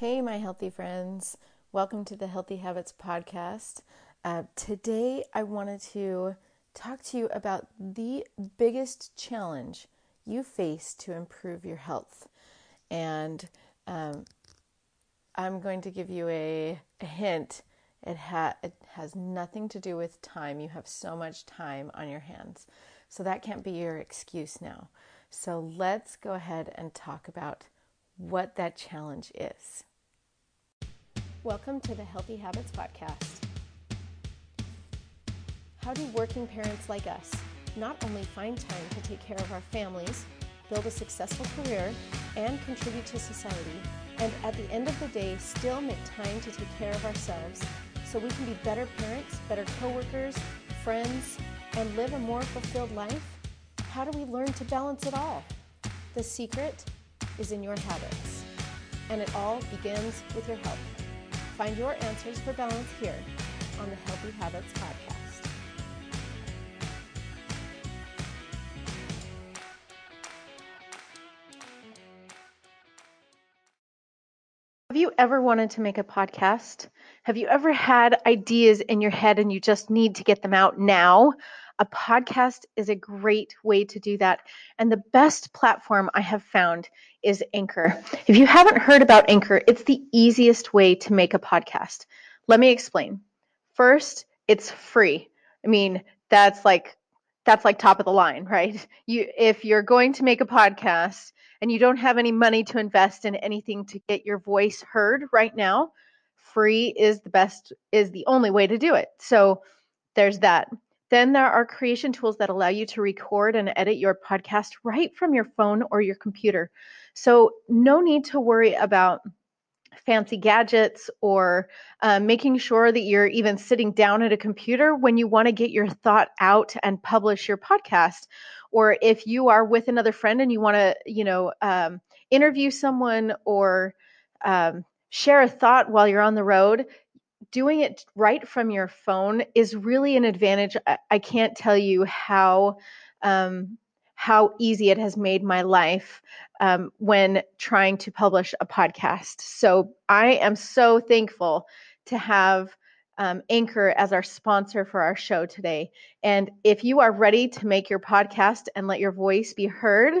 Hey, my healthy friends. Welcome to the Healthy Habits Podcast. Uh, today, I wanted to talk to you about the biggest challenge you face to improve your health. And um, I'm going to give you a, a hint. It, ha- it has nothing to do with time. You have so much time on your hands. So that can't be your excuse now. So let's go ahead and talk about what that challenge is. Welcome to the Healthy Habits Podcast. How do working parents like us not only find time to take care of our families, build a successful career, and contribute to society, and at the end of the day, still make time to take care of ourselves so we can be better parents, better coworkers, friends, and live a more fulfilled life? How do we learn to balance it all? The secret is in your habits, and it all begins with your health. Find your answers for balance here on the Healthy Habits Podcast. Have you ever wanted to make a podcast? Have you ever had ideas in your head and you just need to get them out now? A podcast is a great way to do that. And the best platform I have found is Anchor. If you haven't heard about Anchor, it's the easiest way to make a podcast. Let me explain. First, it's free. I mean, that's like that's like top of the line, right? You if you're going to make a podcast and you don't have any money to invest in anything to get your voice heard right now, free is the best is the only way to do it. So there's that. Then there are creation tools that allow you to record and edit your podcast right from your phone or your computer. So, no need to worry about fancy gadgets or uh, making sure that you're even sitting down at a computer when you want to get your thought out and publish your podcast or if you are with another friend and you want to you know um, interview someone or um, share a thought while you're on the road doing it right from your phone is really an advantage. I, I can't tell you how um, how easy it has made my life um, when trying to publish a podcast. So I am so thankful to have um, Anchor as our sponsor for our show today. And if you are ready to make your podcast and let your voice be heard,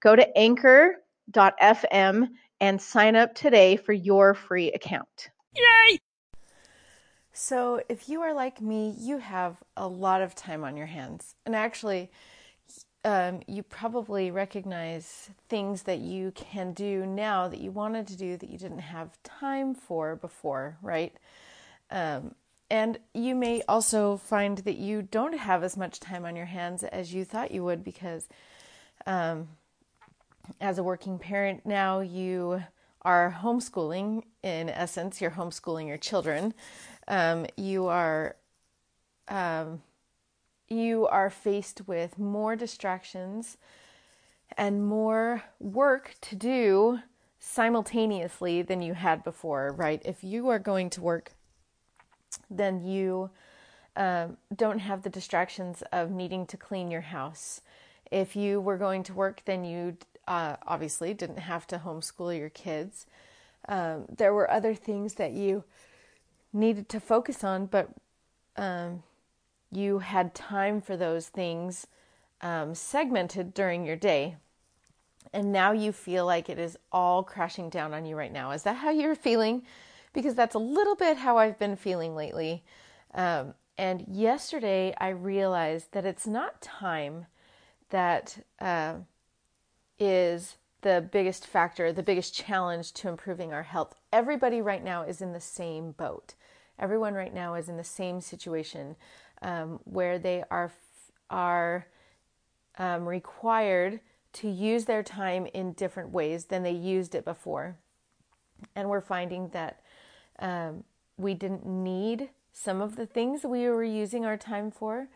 go to anchor.fm and sign up today for your free account. Yay! So, if you are like me, you have a lot of time on your hands. And actually, um, you probably recognize things that you can do now that you wanted to do that you didn't have time for before, right? Um, and you may also find that you don't have as much time on your hands as you thought you would because, um, as a working parent now, you are homeschooling in essence, you're homeschooling your children um, you are um, you are faced with more distractions and more work to do simultaneously than you had before, right? If you are going to work, then you um, don't have the distractions of needing to clean your house. If you were going to work, then you uh, obviously didn't have to homeschool your kids. Um, there were other things that you needed to focus on, but um, you had time for those things um, segmented during your day. And now you feel like it is all crashing down on you right now. Is that how you're feeling? Because that's a little bit how I've been feeling lately. Um, and yesterday I realized that it's not time that uh, is the biggest factor, the biggest challenge to improving our health. Everybody right now is in the same boat. Everyone right now is in the same situation um, where they are are um, required to use their time in different ways than they used it before, and we're finding that um, we didn't need some of the things we were using our time for.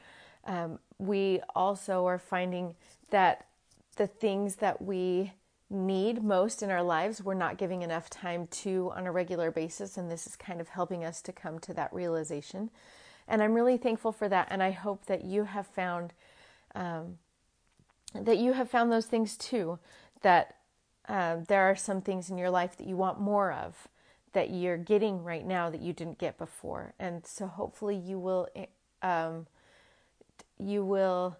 Um, we also are finding that the things that we need most in our lives, we're not giving enough time to on a regular basis. And this is kind of helping us to come to that realization. And I'm really thankful for that. And I hope that you have found um, that you have found those things too. That uh, there are some things in your life that you want more of, that you're getting right now that you didn't get before. And so hopefully you will um, you will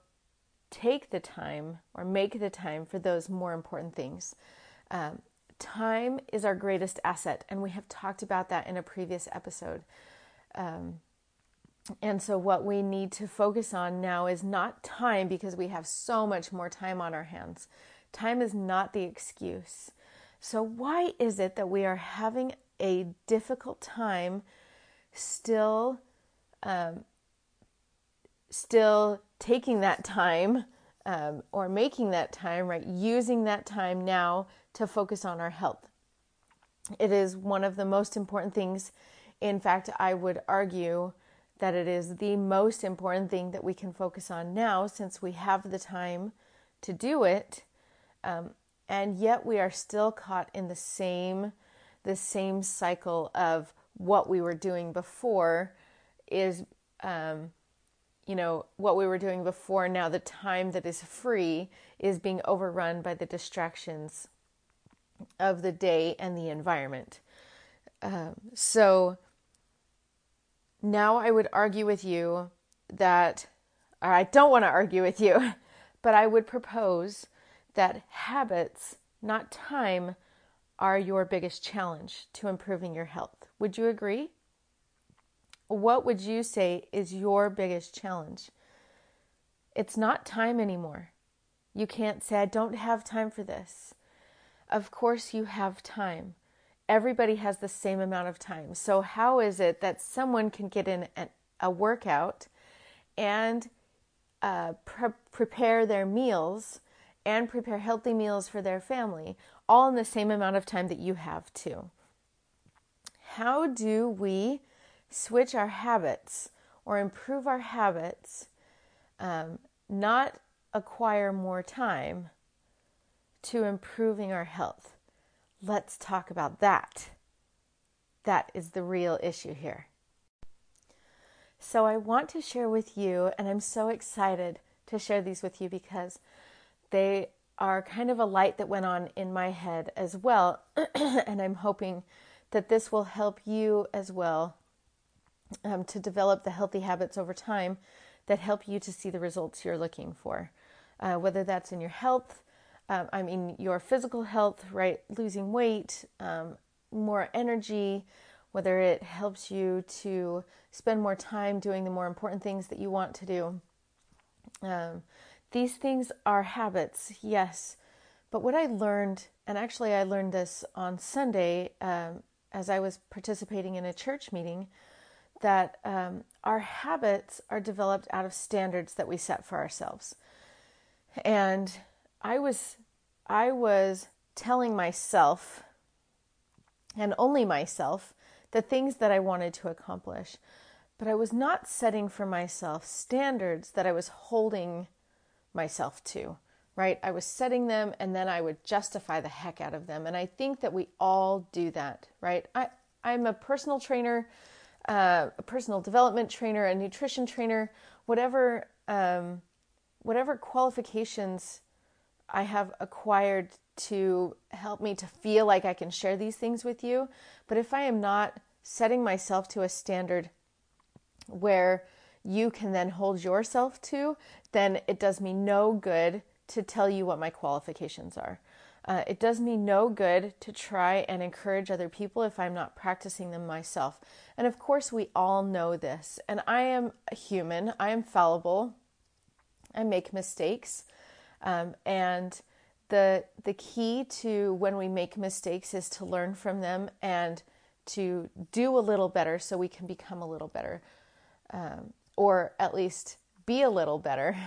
take the time or make the time for those more important things. Um, time is our greatest asset, and we have talked about that in a previous episode. Um, and so, what we need to focus on now is not time because we have so much more time on our hands. Time is not the excuse. So, why is it that we are having a difficult time still, um, still taking that time um, or making that time, right? Using that time now to focus on our health. It is one of the most important things. In fact, I would argue that it is the most important thing that we can focus on now since we have the time to do it. Um, and yet we are still caught in the same the same cycle of what we were doing before is um, you know what we were doing before now the time that is free is being overrun by the distractions of the day and the environment um, so now I would argue with you that, or I don't want to argue with you, but I would propose that habits, not time, are your biggest challenge to improving your health. Would you agree? What would you say is your biggest challenge? It's not time anymore. You can't say, I don't have time for this. Of course, you have time everybody has the same amount of time. So, how is it that someone can get in a workout and uh, pre- prepare their meals and prepare healthy meals for their family all in the same amount of time that you have too? How do we switch our habits or improve our habits, um, not acquire more time to improving our health? Let's talk about that. That is the real issue here. So, I want to share with you, and I'm so excited to share these with you because they are kind of a light that went on in my head as well. and I'm hoping that this will help you as well um, to develop the healthy habits over time that help you to see the results you're looking for, uh, whether that's in your health, um, I mean, your physical health, right? Losing weight, um, more energy, whether it helps you to spend more time doing the more important things that you want to do. Um, these things are habits, yes. But what I learned, and actually I learned this on Sunday um, as I was participating in a church meeting, that um, our habits are developed out of standards that we set for ourselves. And I was I was telling myself and only myself the things that I wanted to accomplish, but I was not setting for myself standards that I was holding myself to, right? I was setting them and then I would justify the heck out of them. And I think that we all do that, right? I, I'm a personal trainer, uh, a personal development trainer, a nutrition trainer, whatever, um, whatever qualifications I have acquired to help me to feel like I can share these things with you. But if I am not setting myself to a standard where you can then hold yourself to, then it does me no good to tell you what my qualifications are. Uh, it does me no good to try and encourage other people if I'm not practicing them myself. And of course, we all know this. And I am a human, I am fallible, I make mistakes. Um, and the the key to when we make mistakes is to learn from them and to do a little better so we can become a little better, um, or at least be a little better.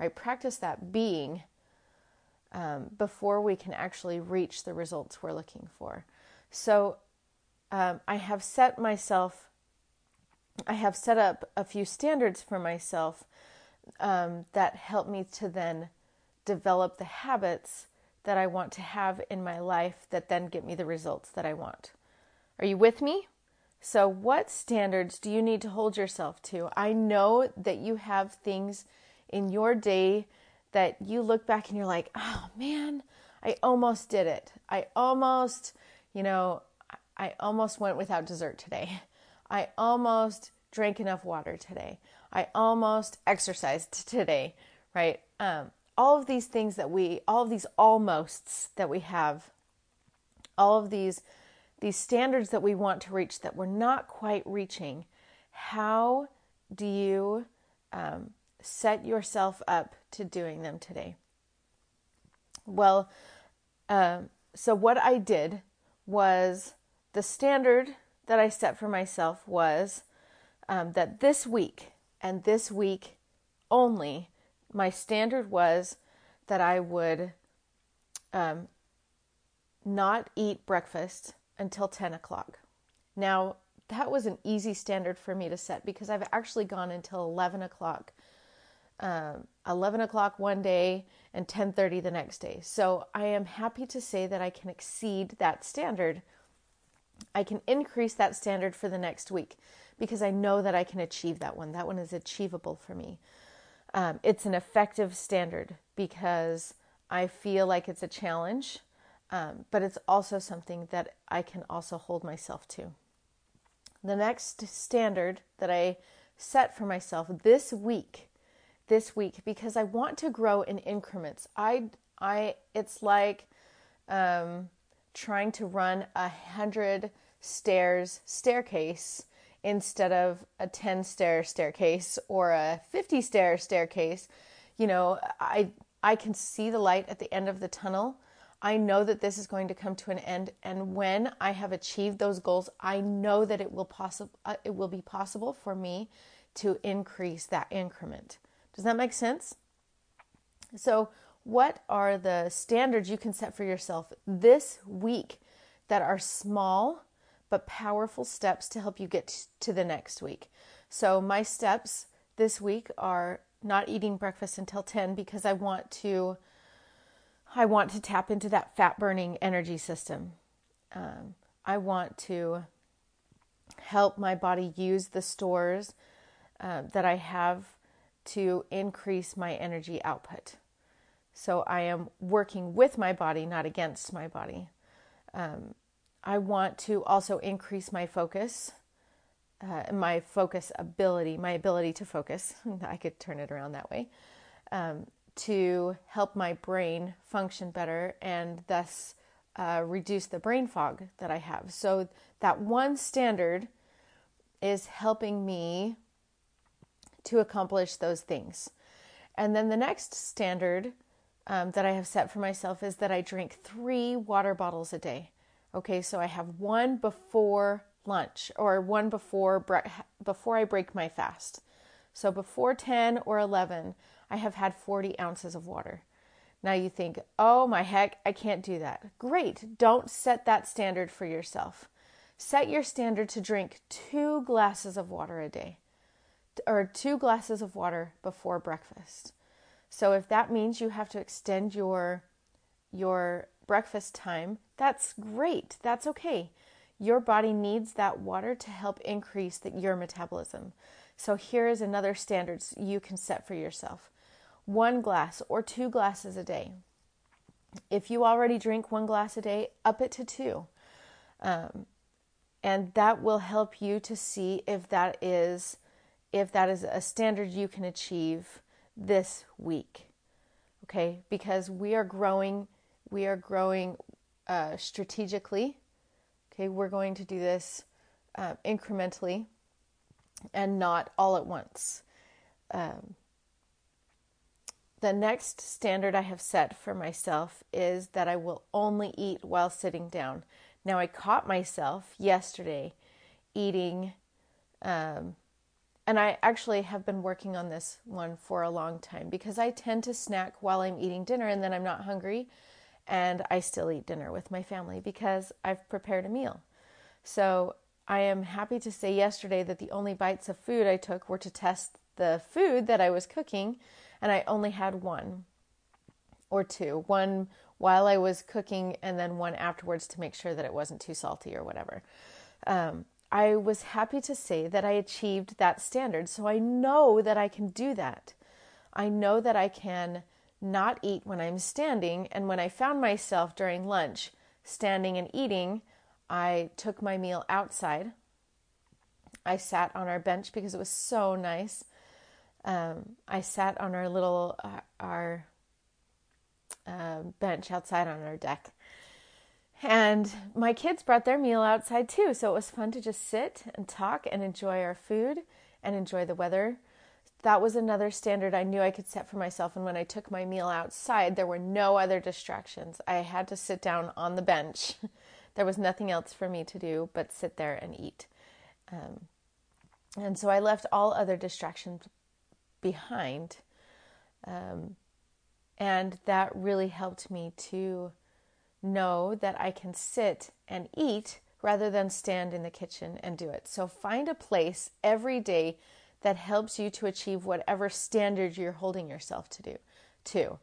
Right? Practice that being um, before we can actually reach the results we're looking for. So um, I have set myself. I have set up a few standards for myself um, that help me to then develop the habits that I want to have in my life that then get me the results that I want. Are you with me? So, what standards do you need to hold yourself to? I know that you have things in your day that you look back and you're like, oh man, I almost did it. I almost, you know, I almost went without dessert today. I almost drank enough water today. I almost exercised today, right? Um, all of these things that we, all of these almosts that we have, all of these these standards that we want to reach that we're not quite reaching. How do you um, set yourself up to doing them today? Well, um, so what I did was the standard that I set for myself was um, that this week and this week only, my standard was that I would um, not eat breakfast until 10 o'clock. Now, that was an easy standard for me to set because I've actually gone until 11 o'clock. Um, 11 o'clock one day and 10:30 the next day. So I am happy to say that I can exceed that standard. I can increase that standard for the next week because I know that I can achieve that one. That one is achievable for me. Um, it's an effective standard because I feel like it's a challenge, um, but it's also something that I can also hold myself to. The next standard that I set for myself this week this week because I want to grow in increments. I I it's like um, trying to run a hundred stairs staircase instead of a 10 stair staircase or a 50 stair staircase. You know i i can see the light at the end of the tunnel. I know that this is going to come to an end and when i have achieved those goals i know that it will possible uh, it will be possible for me to increase that increment does that make sense? So, what are the standards you can set for yourself this week that are small but powerful steps to help you get to the next week? So, my steps this week are not eating breakfast until 10 because I want to I want to tap into that fat burning energy system. Um, I want to help my body use the stores uh, that I have to increase my energy output. So I am working with my body, not against my body. Um, I want to also increase my focus, uh, my focus ability, my ability to focus. I could turn it around that way um, to help my brain function better and thus uh, reduce the brain fog that I have. So that one standard is helping me to accomplish those things. And then the next standard um, that I have set for myself is that I drink three water bottles a day. Okay, so I have one before lunch or one before bre- before I break my fast. So before 10 or 11, I have had 40 ounces of water. Now you think, oh my heck, I can't do that. Great. Don't set that standard for yourself. Set your standard to drink two glasses of water a day or two glasses of water before breakfast. So if that means you have to extend your your breakfast time, that's great. That's okay. Your body needs that water to help increase the, your metabolism. So here is another standard you can set for yourself. One glass or two glasses a day. If you already drink one glass a day, up it to two. Um, and that will help you to see if that is if that is a standard you can achieve this week. Okay, because we are growing, we are growing uh, strategically. Okay, we're going to do this uh, incrementally and not all at once. Um, the next standard I have set for myself is that I will only eat while sitting down. Now, I caught myself yesterday eating um, and I actually have been working on this one for a long time because I tend to snack while I'm eating dinner and then I'm not hungry and I still eat dinner with my family because I've prepared a meal. So I am happy to say yesterday that the only bites of food I took were to test the food that I was cooking and I only had one or two. One while I was cooking and then one afterwards to make sure that it wasn't too salty or whatever. Um, I was happy to say that I achieved that standard. So I know that I can do that. I know that I can not eat when I'm standing. And when I found myself during lunch standing and eating, I took my meal outside. I sat on our bench because it was so nice. Um, I sat on our little uh, our uh, bench outside on our deck, and my kids brought their meal outside too. So it was fun to just sit and talk and enjoy our food and enjoy the weather. That was another standard I knew I could set for myself. And when I took my meal outside, there were no other distractions. I had to sit down on the bench. there was nothing else for me to do but sit there and eat. Um, and so I left all other distractions behind. Um, and that really helped me to know that I can sit and eat rather than stand in the kitchen and do it. So find a place every day that helps you to achieve whatever standard you're holding yourself to do to.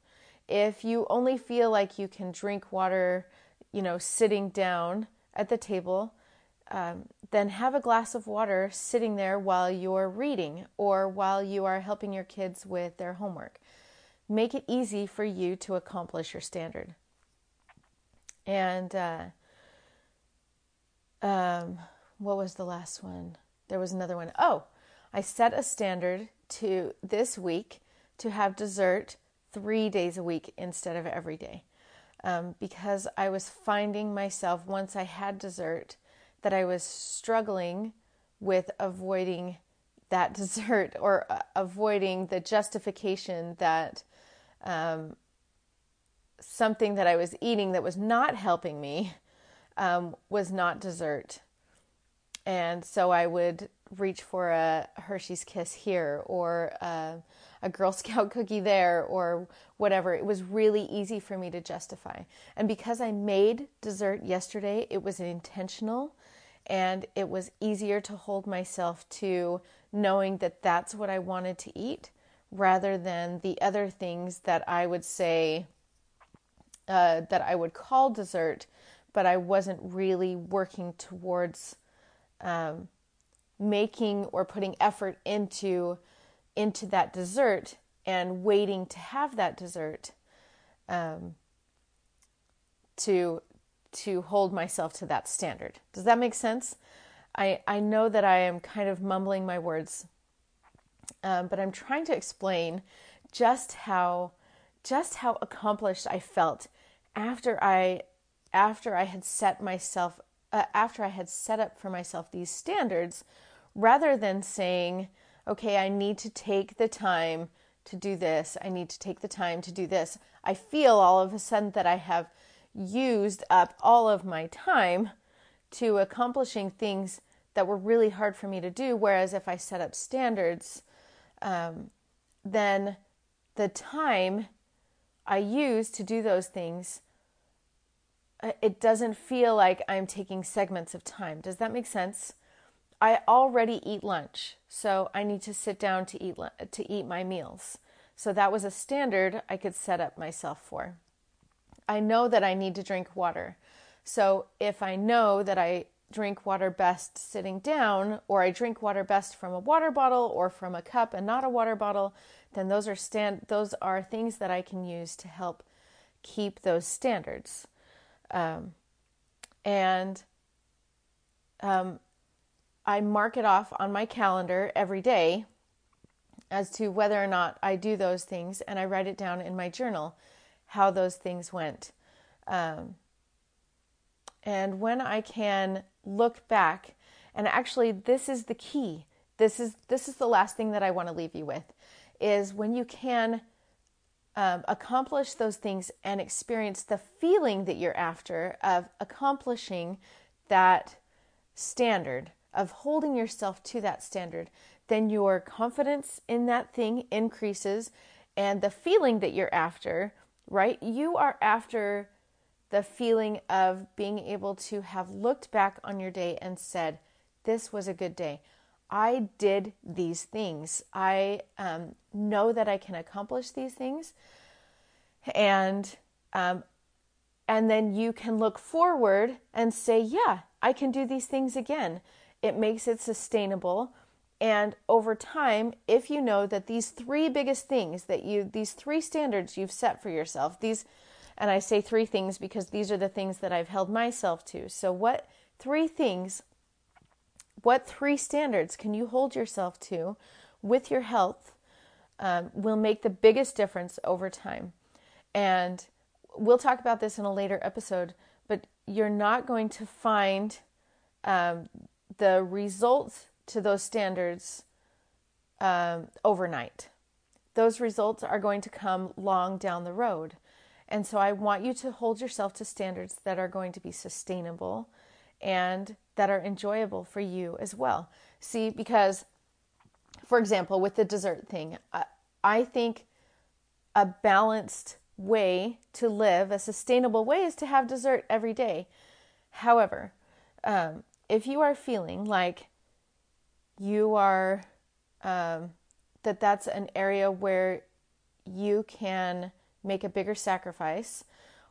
If you only feel like you can drink water, you know, sitting down at the table, um, then have a glass of water sitting there while you're reading or while you are helping your kids with their homework. Make it easy for you to accomplish your standard. And uh, um, what was the last one? There was another one. Oh, I set a standard to this week to have dessert three days a week instead of every day. Um, because I was finding myself, once I had dessert, that I was struggling with avoiding that dessert or uh, avoiding the justification that um, something that I was eating that was not helping me um, was not dessert. And so I would reach for a Hershey's Kiss here or a, a Girl Scout cookie there or whatever. It was really easy for me to justify. And because I made dessert yesterday, it was intentional and it was easier to hold myself to knowing that that's what I wanted to eat rather than the other things that I would say uh, that I would call dessert, but I wasn't really working towards um, making or putting effort into into that dessert and waiting to have that dessert um, to to hold myself to that standard. Does that make sense? I, I know that I am kind of mumbling my words, um, but I'm trying to explain just how just how accomplished I felt after I after I had set myself uh, after I had set up for myself these standards, rather than saying, okay, I need to take the time to do this, I need to take the time to do this. I feel all of a sudden that I have used up all of my time to accomplishing things that were really hard for me to do. Whereas if I set up standards, um, then the time I use to do those things, uh, it doesn't feel like I'm taking segments of time. Does that make sense? I already eat lunch, so I need to sit down to eat to eat my meals. So that was a standard I could set up myself for. I know that I need to drink water. So if I know that I drink water best sitting down, or I drink water best from a water bottle or from a cup and not a water bottle, then those are stand those are things that I can use to help keep those standards. Um, and um, I mark it off on my calendar every day as to whether or not I do those things, and I write it down in my journal how those things went. Um, and when I can look back, and actually, this is the key. This is this is the last thing that I want to leave you with, is when you can um, accomplish those things and experience the feeling that you're after of accomplishing that standard, of holding yourself to that standard, then your confidence in that thing increases, and the feeling that you're after right? You are after the feeling of being able to have looked back on your day and said, This was a good day. I did these things. I um, know that I can accomplish these things. And um, and then you can look forward and say, yeah, I can do these things again. It makes it sustainable. And over time, if you know that these three biggest things that you, these three standards you've set for yourself, these, and I say three things because these are the things that I've held myself to. So, what three things. What three standards can you hold yourself to with your health um, will make the biggest difference over time? And we'll talk about this in a later episode, but you're not going to find um, the results to those standards um, overnight. Those results are going to come long down the road. And so I want you to hold yourself to standards that are going to be sustainable and that are enjoyable for you as well. See, because, for example, with the dessert thing, I think a balanced way to live, a sustainable way, is to have dessert every day. However, um, if you are feeling like you are, um, that that's an area where you can make a bigger sacrifice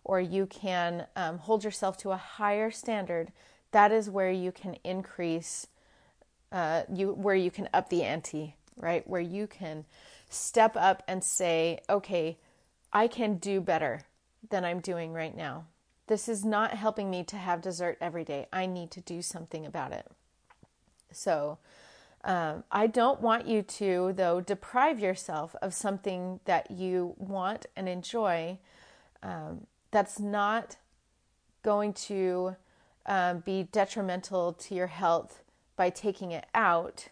or you can um, hold yourself to a higher standard, that is where you can increase, uh, you where you can up the ante, right? Where you can step up and say, okay, I can do better than I'm doing right now. This is not helping me to have dessert every day. I need to do something about it. So, um, I don't want you to, though, deprive yourself of something that you want and enjoy. Um, that's not going to um, be detrimental to your health by taking it out,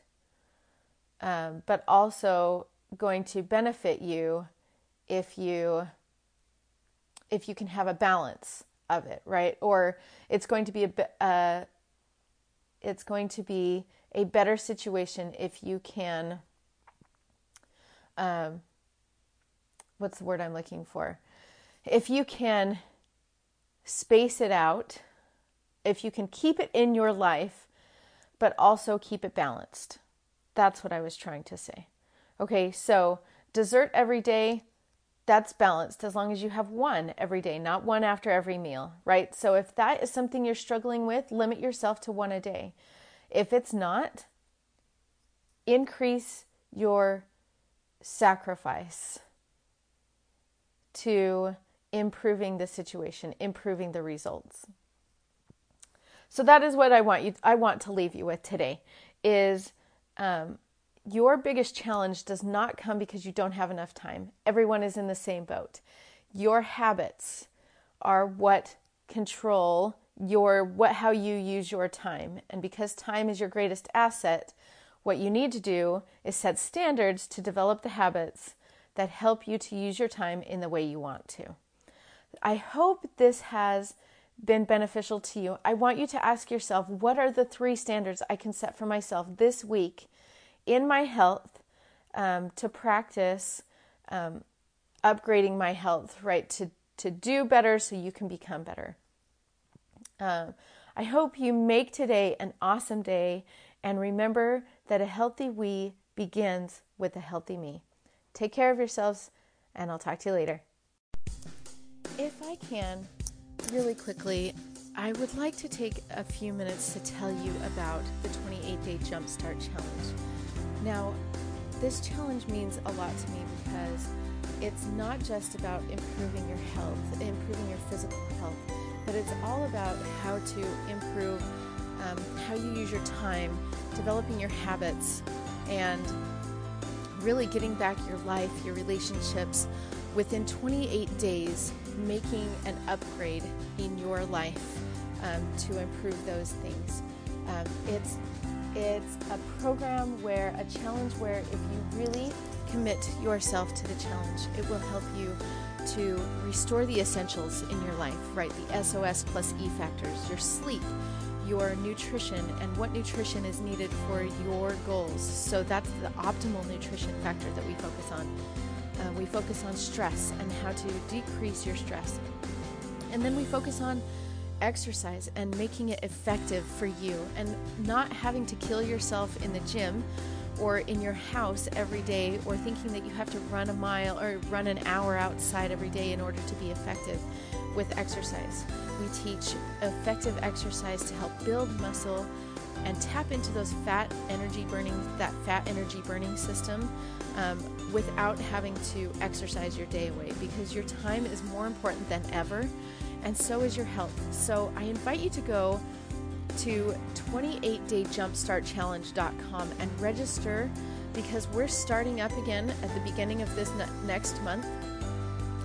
um, but also going to benefit you if you if you can have a balance of it, right? Or it's going to be a uh, it's going to be a better situation if you can um, what's the word I'm looking for? If you can space it out, if you can keep it in your life, but also keep it balanced. That's what I was trying to say. Okay, so dessert every day, that's balanced as long as you have one every day, not one after every meal, right? So if that is something you're struggling with, limit yourself to one a day. If it's not, increase your sacrifice to improving the situation, improving the results. So that is what I want you I want to leave you with today is um, your biggest challenge does not come because you don't have enough time. Everyone is in the same boat. Your habits are what control your what how you use your time. And because time is your greatest asset, what you need to do is set standards to develop the habits that help you to use your time in the way you want to. I hope this has been beneficial to you. I want you to ask yourself what are the three standards I can set for myself this week in my health um, to practice um, upgrading my health, right? To, to do better so you can become better. Um, I hope you make today an awesome day and remember that a healthy we begins with a healthy me. Take care of yourselves, and I'll talk to you later. If I can, really quickly, I would like to take a few minutes to tell you about the 28 day Jumpstart Challenge. Now, this challenge means a lot to me because it's not just about improving your health, improving your physical health, but it's all about how to improve um, how you use your time, developing your habits, and really getting back your life, your relationships within 28 days, making an upgrade in your life um, to improve those things. Um, it's it's a program where a challenge where if you really commit yourself to the challenge, it will help you to restore the essentials in your life, right? The SOS plus E factors, your sleep, your nutrition, and what nutrition is needed for your goals. So that's the optimal nutrition factor that we focus on. Uh, we focus on stress and how to decrease your stress. And then we focus on exercise and making it effective for you and not having to kill yourself in the gym or in your house every day or thinking that you have to run a mile or run an hour outside every day in order to be effective with exercise. We teach effective exercise to help build muscle and tap into those fat energy burning that fat energy burning system um, without having to exercise your day away because your time is more important than ever and so is your health. So I invite you to go to 28dayjumpstartchallenge.com and register because we're starting up again at the beginning of this ne- next month.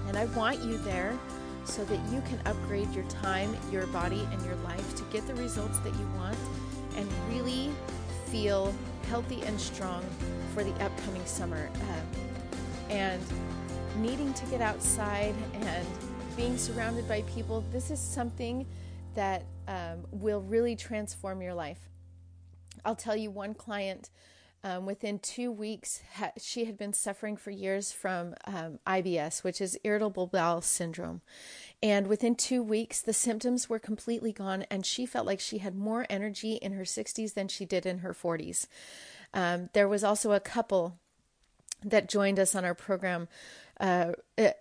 And I want you there so that you can upgrade your time, your body, and your life to get the results that you want and really feel healthy and strong for the upcoming summer. Um, and needing to get outside and being surrounded by people, this is something that um, will really transform your life. I'll tell you one client. Um, within two weeks, ha- she had been suffering for years from um, IBS, which is irritable bowel syndrome. And within two weeks, the symptoms were completely gone, and she felt like she had more energy in her 60s than she did in her 40s. Um, there was also a couple that joined us on our program uh,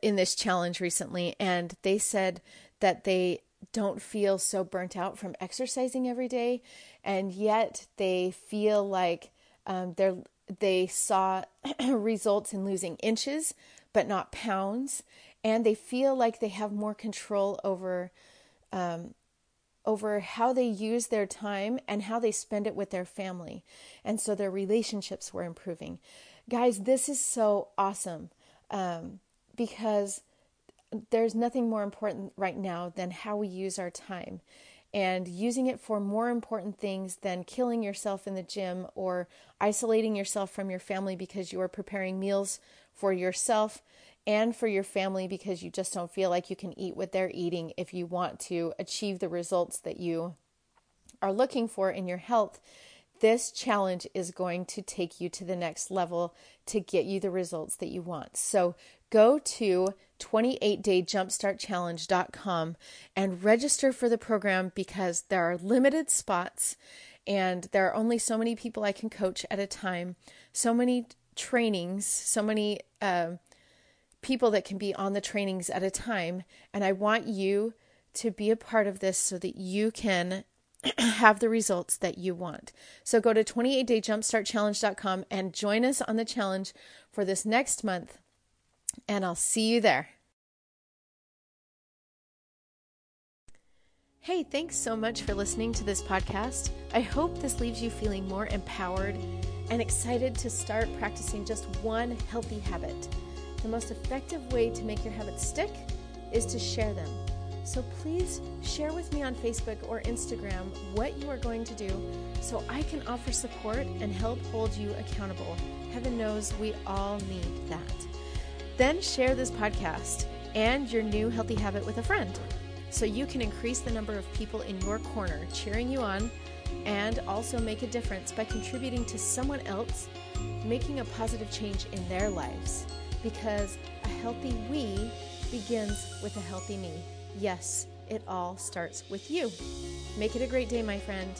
in this challenge recently, and they said that they don't feel so burnt out from exercising every day, and yet they feel like um, they're they saw results in losing inches but not pounds, and they feel like they have more control over um, over how they use their time and how they spend it with their family, and so their relationships were improving. Guys, this is so awesome um, because there's nothing more important right now than how we use our time and using it for more important things than killing yourself in the gym or isolating yourself from your family because you are preparing meals for yourself and for your family because you just don't feel like you can eat what they're eating if you want to achieve the results that you are looking for in your health this challenge is going to take you to the next level to get you the results that you want. So go to 28dayjumpstartchallenge.com and register for the program because there are limited spots and there are only so many people I can coach at a time, so many trainings, so many uh, people that can be on the trainings at a time. And I want you to be a part of this so that you can have the results that you want. So go to 28dayjumpstartchallenge.com and join us on the challenge for this next month, and I'll see you there. Hey, thanks so much for listening to this podcast. I hope this leaves you feeling more empowered and excited to start practicing just one healthy habit. The most effective way to make your habits stick is to share them. So please share with me on Facebook or Instagram what you are going to do so I can offer support and help hold you accountable. Heaven knows we all need that. Then share this podcast and your new healthy habit with a friend so you can increase the number of people in your corner cheering you on and also make a difference by contributing to someone else making a positive change in their lives because a healthy we begins with a healthy me. Yes, it all starts with you. Make it a great day, my friend.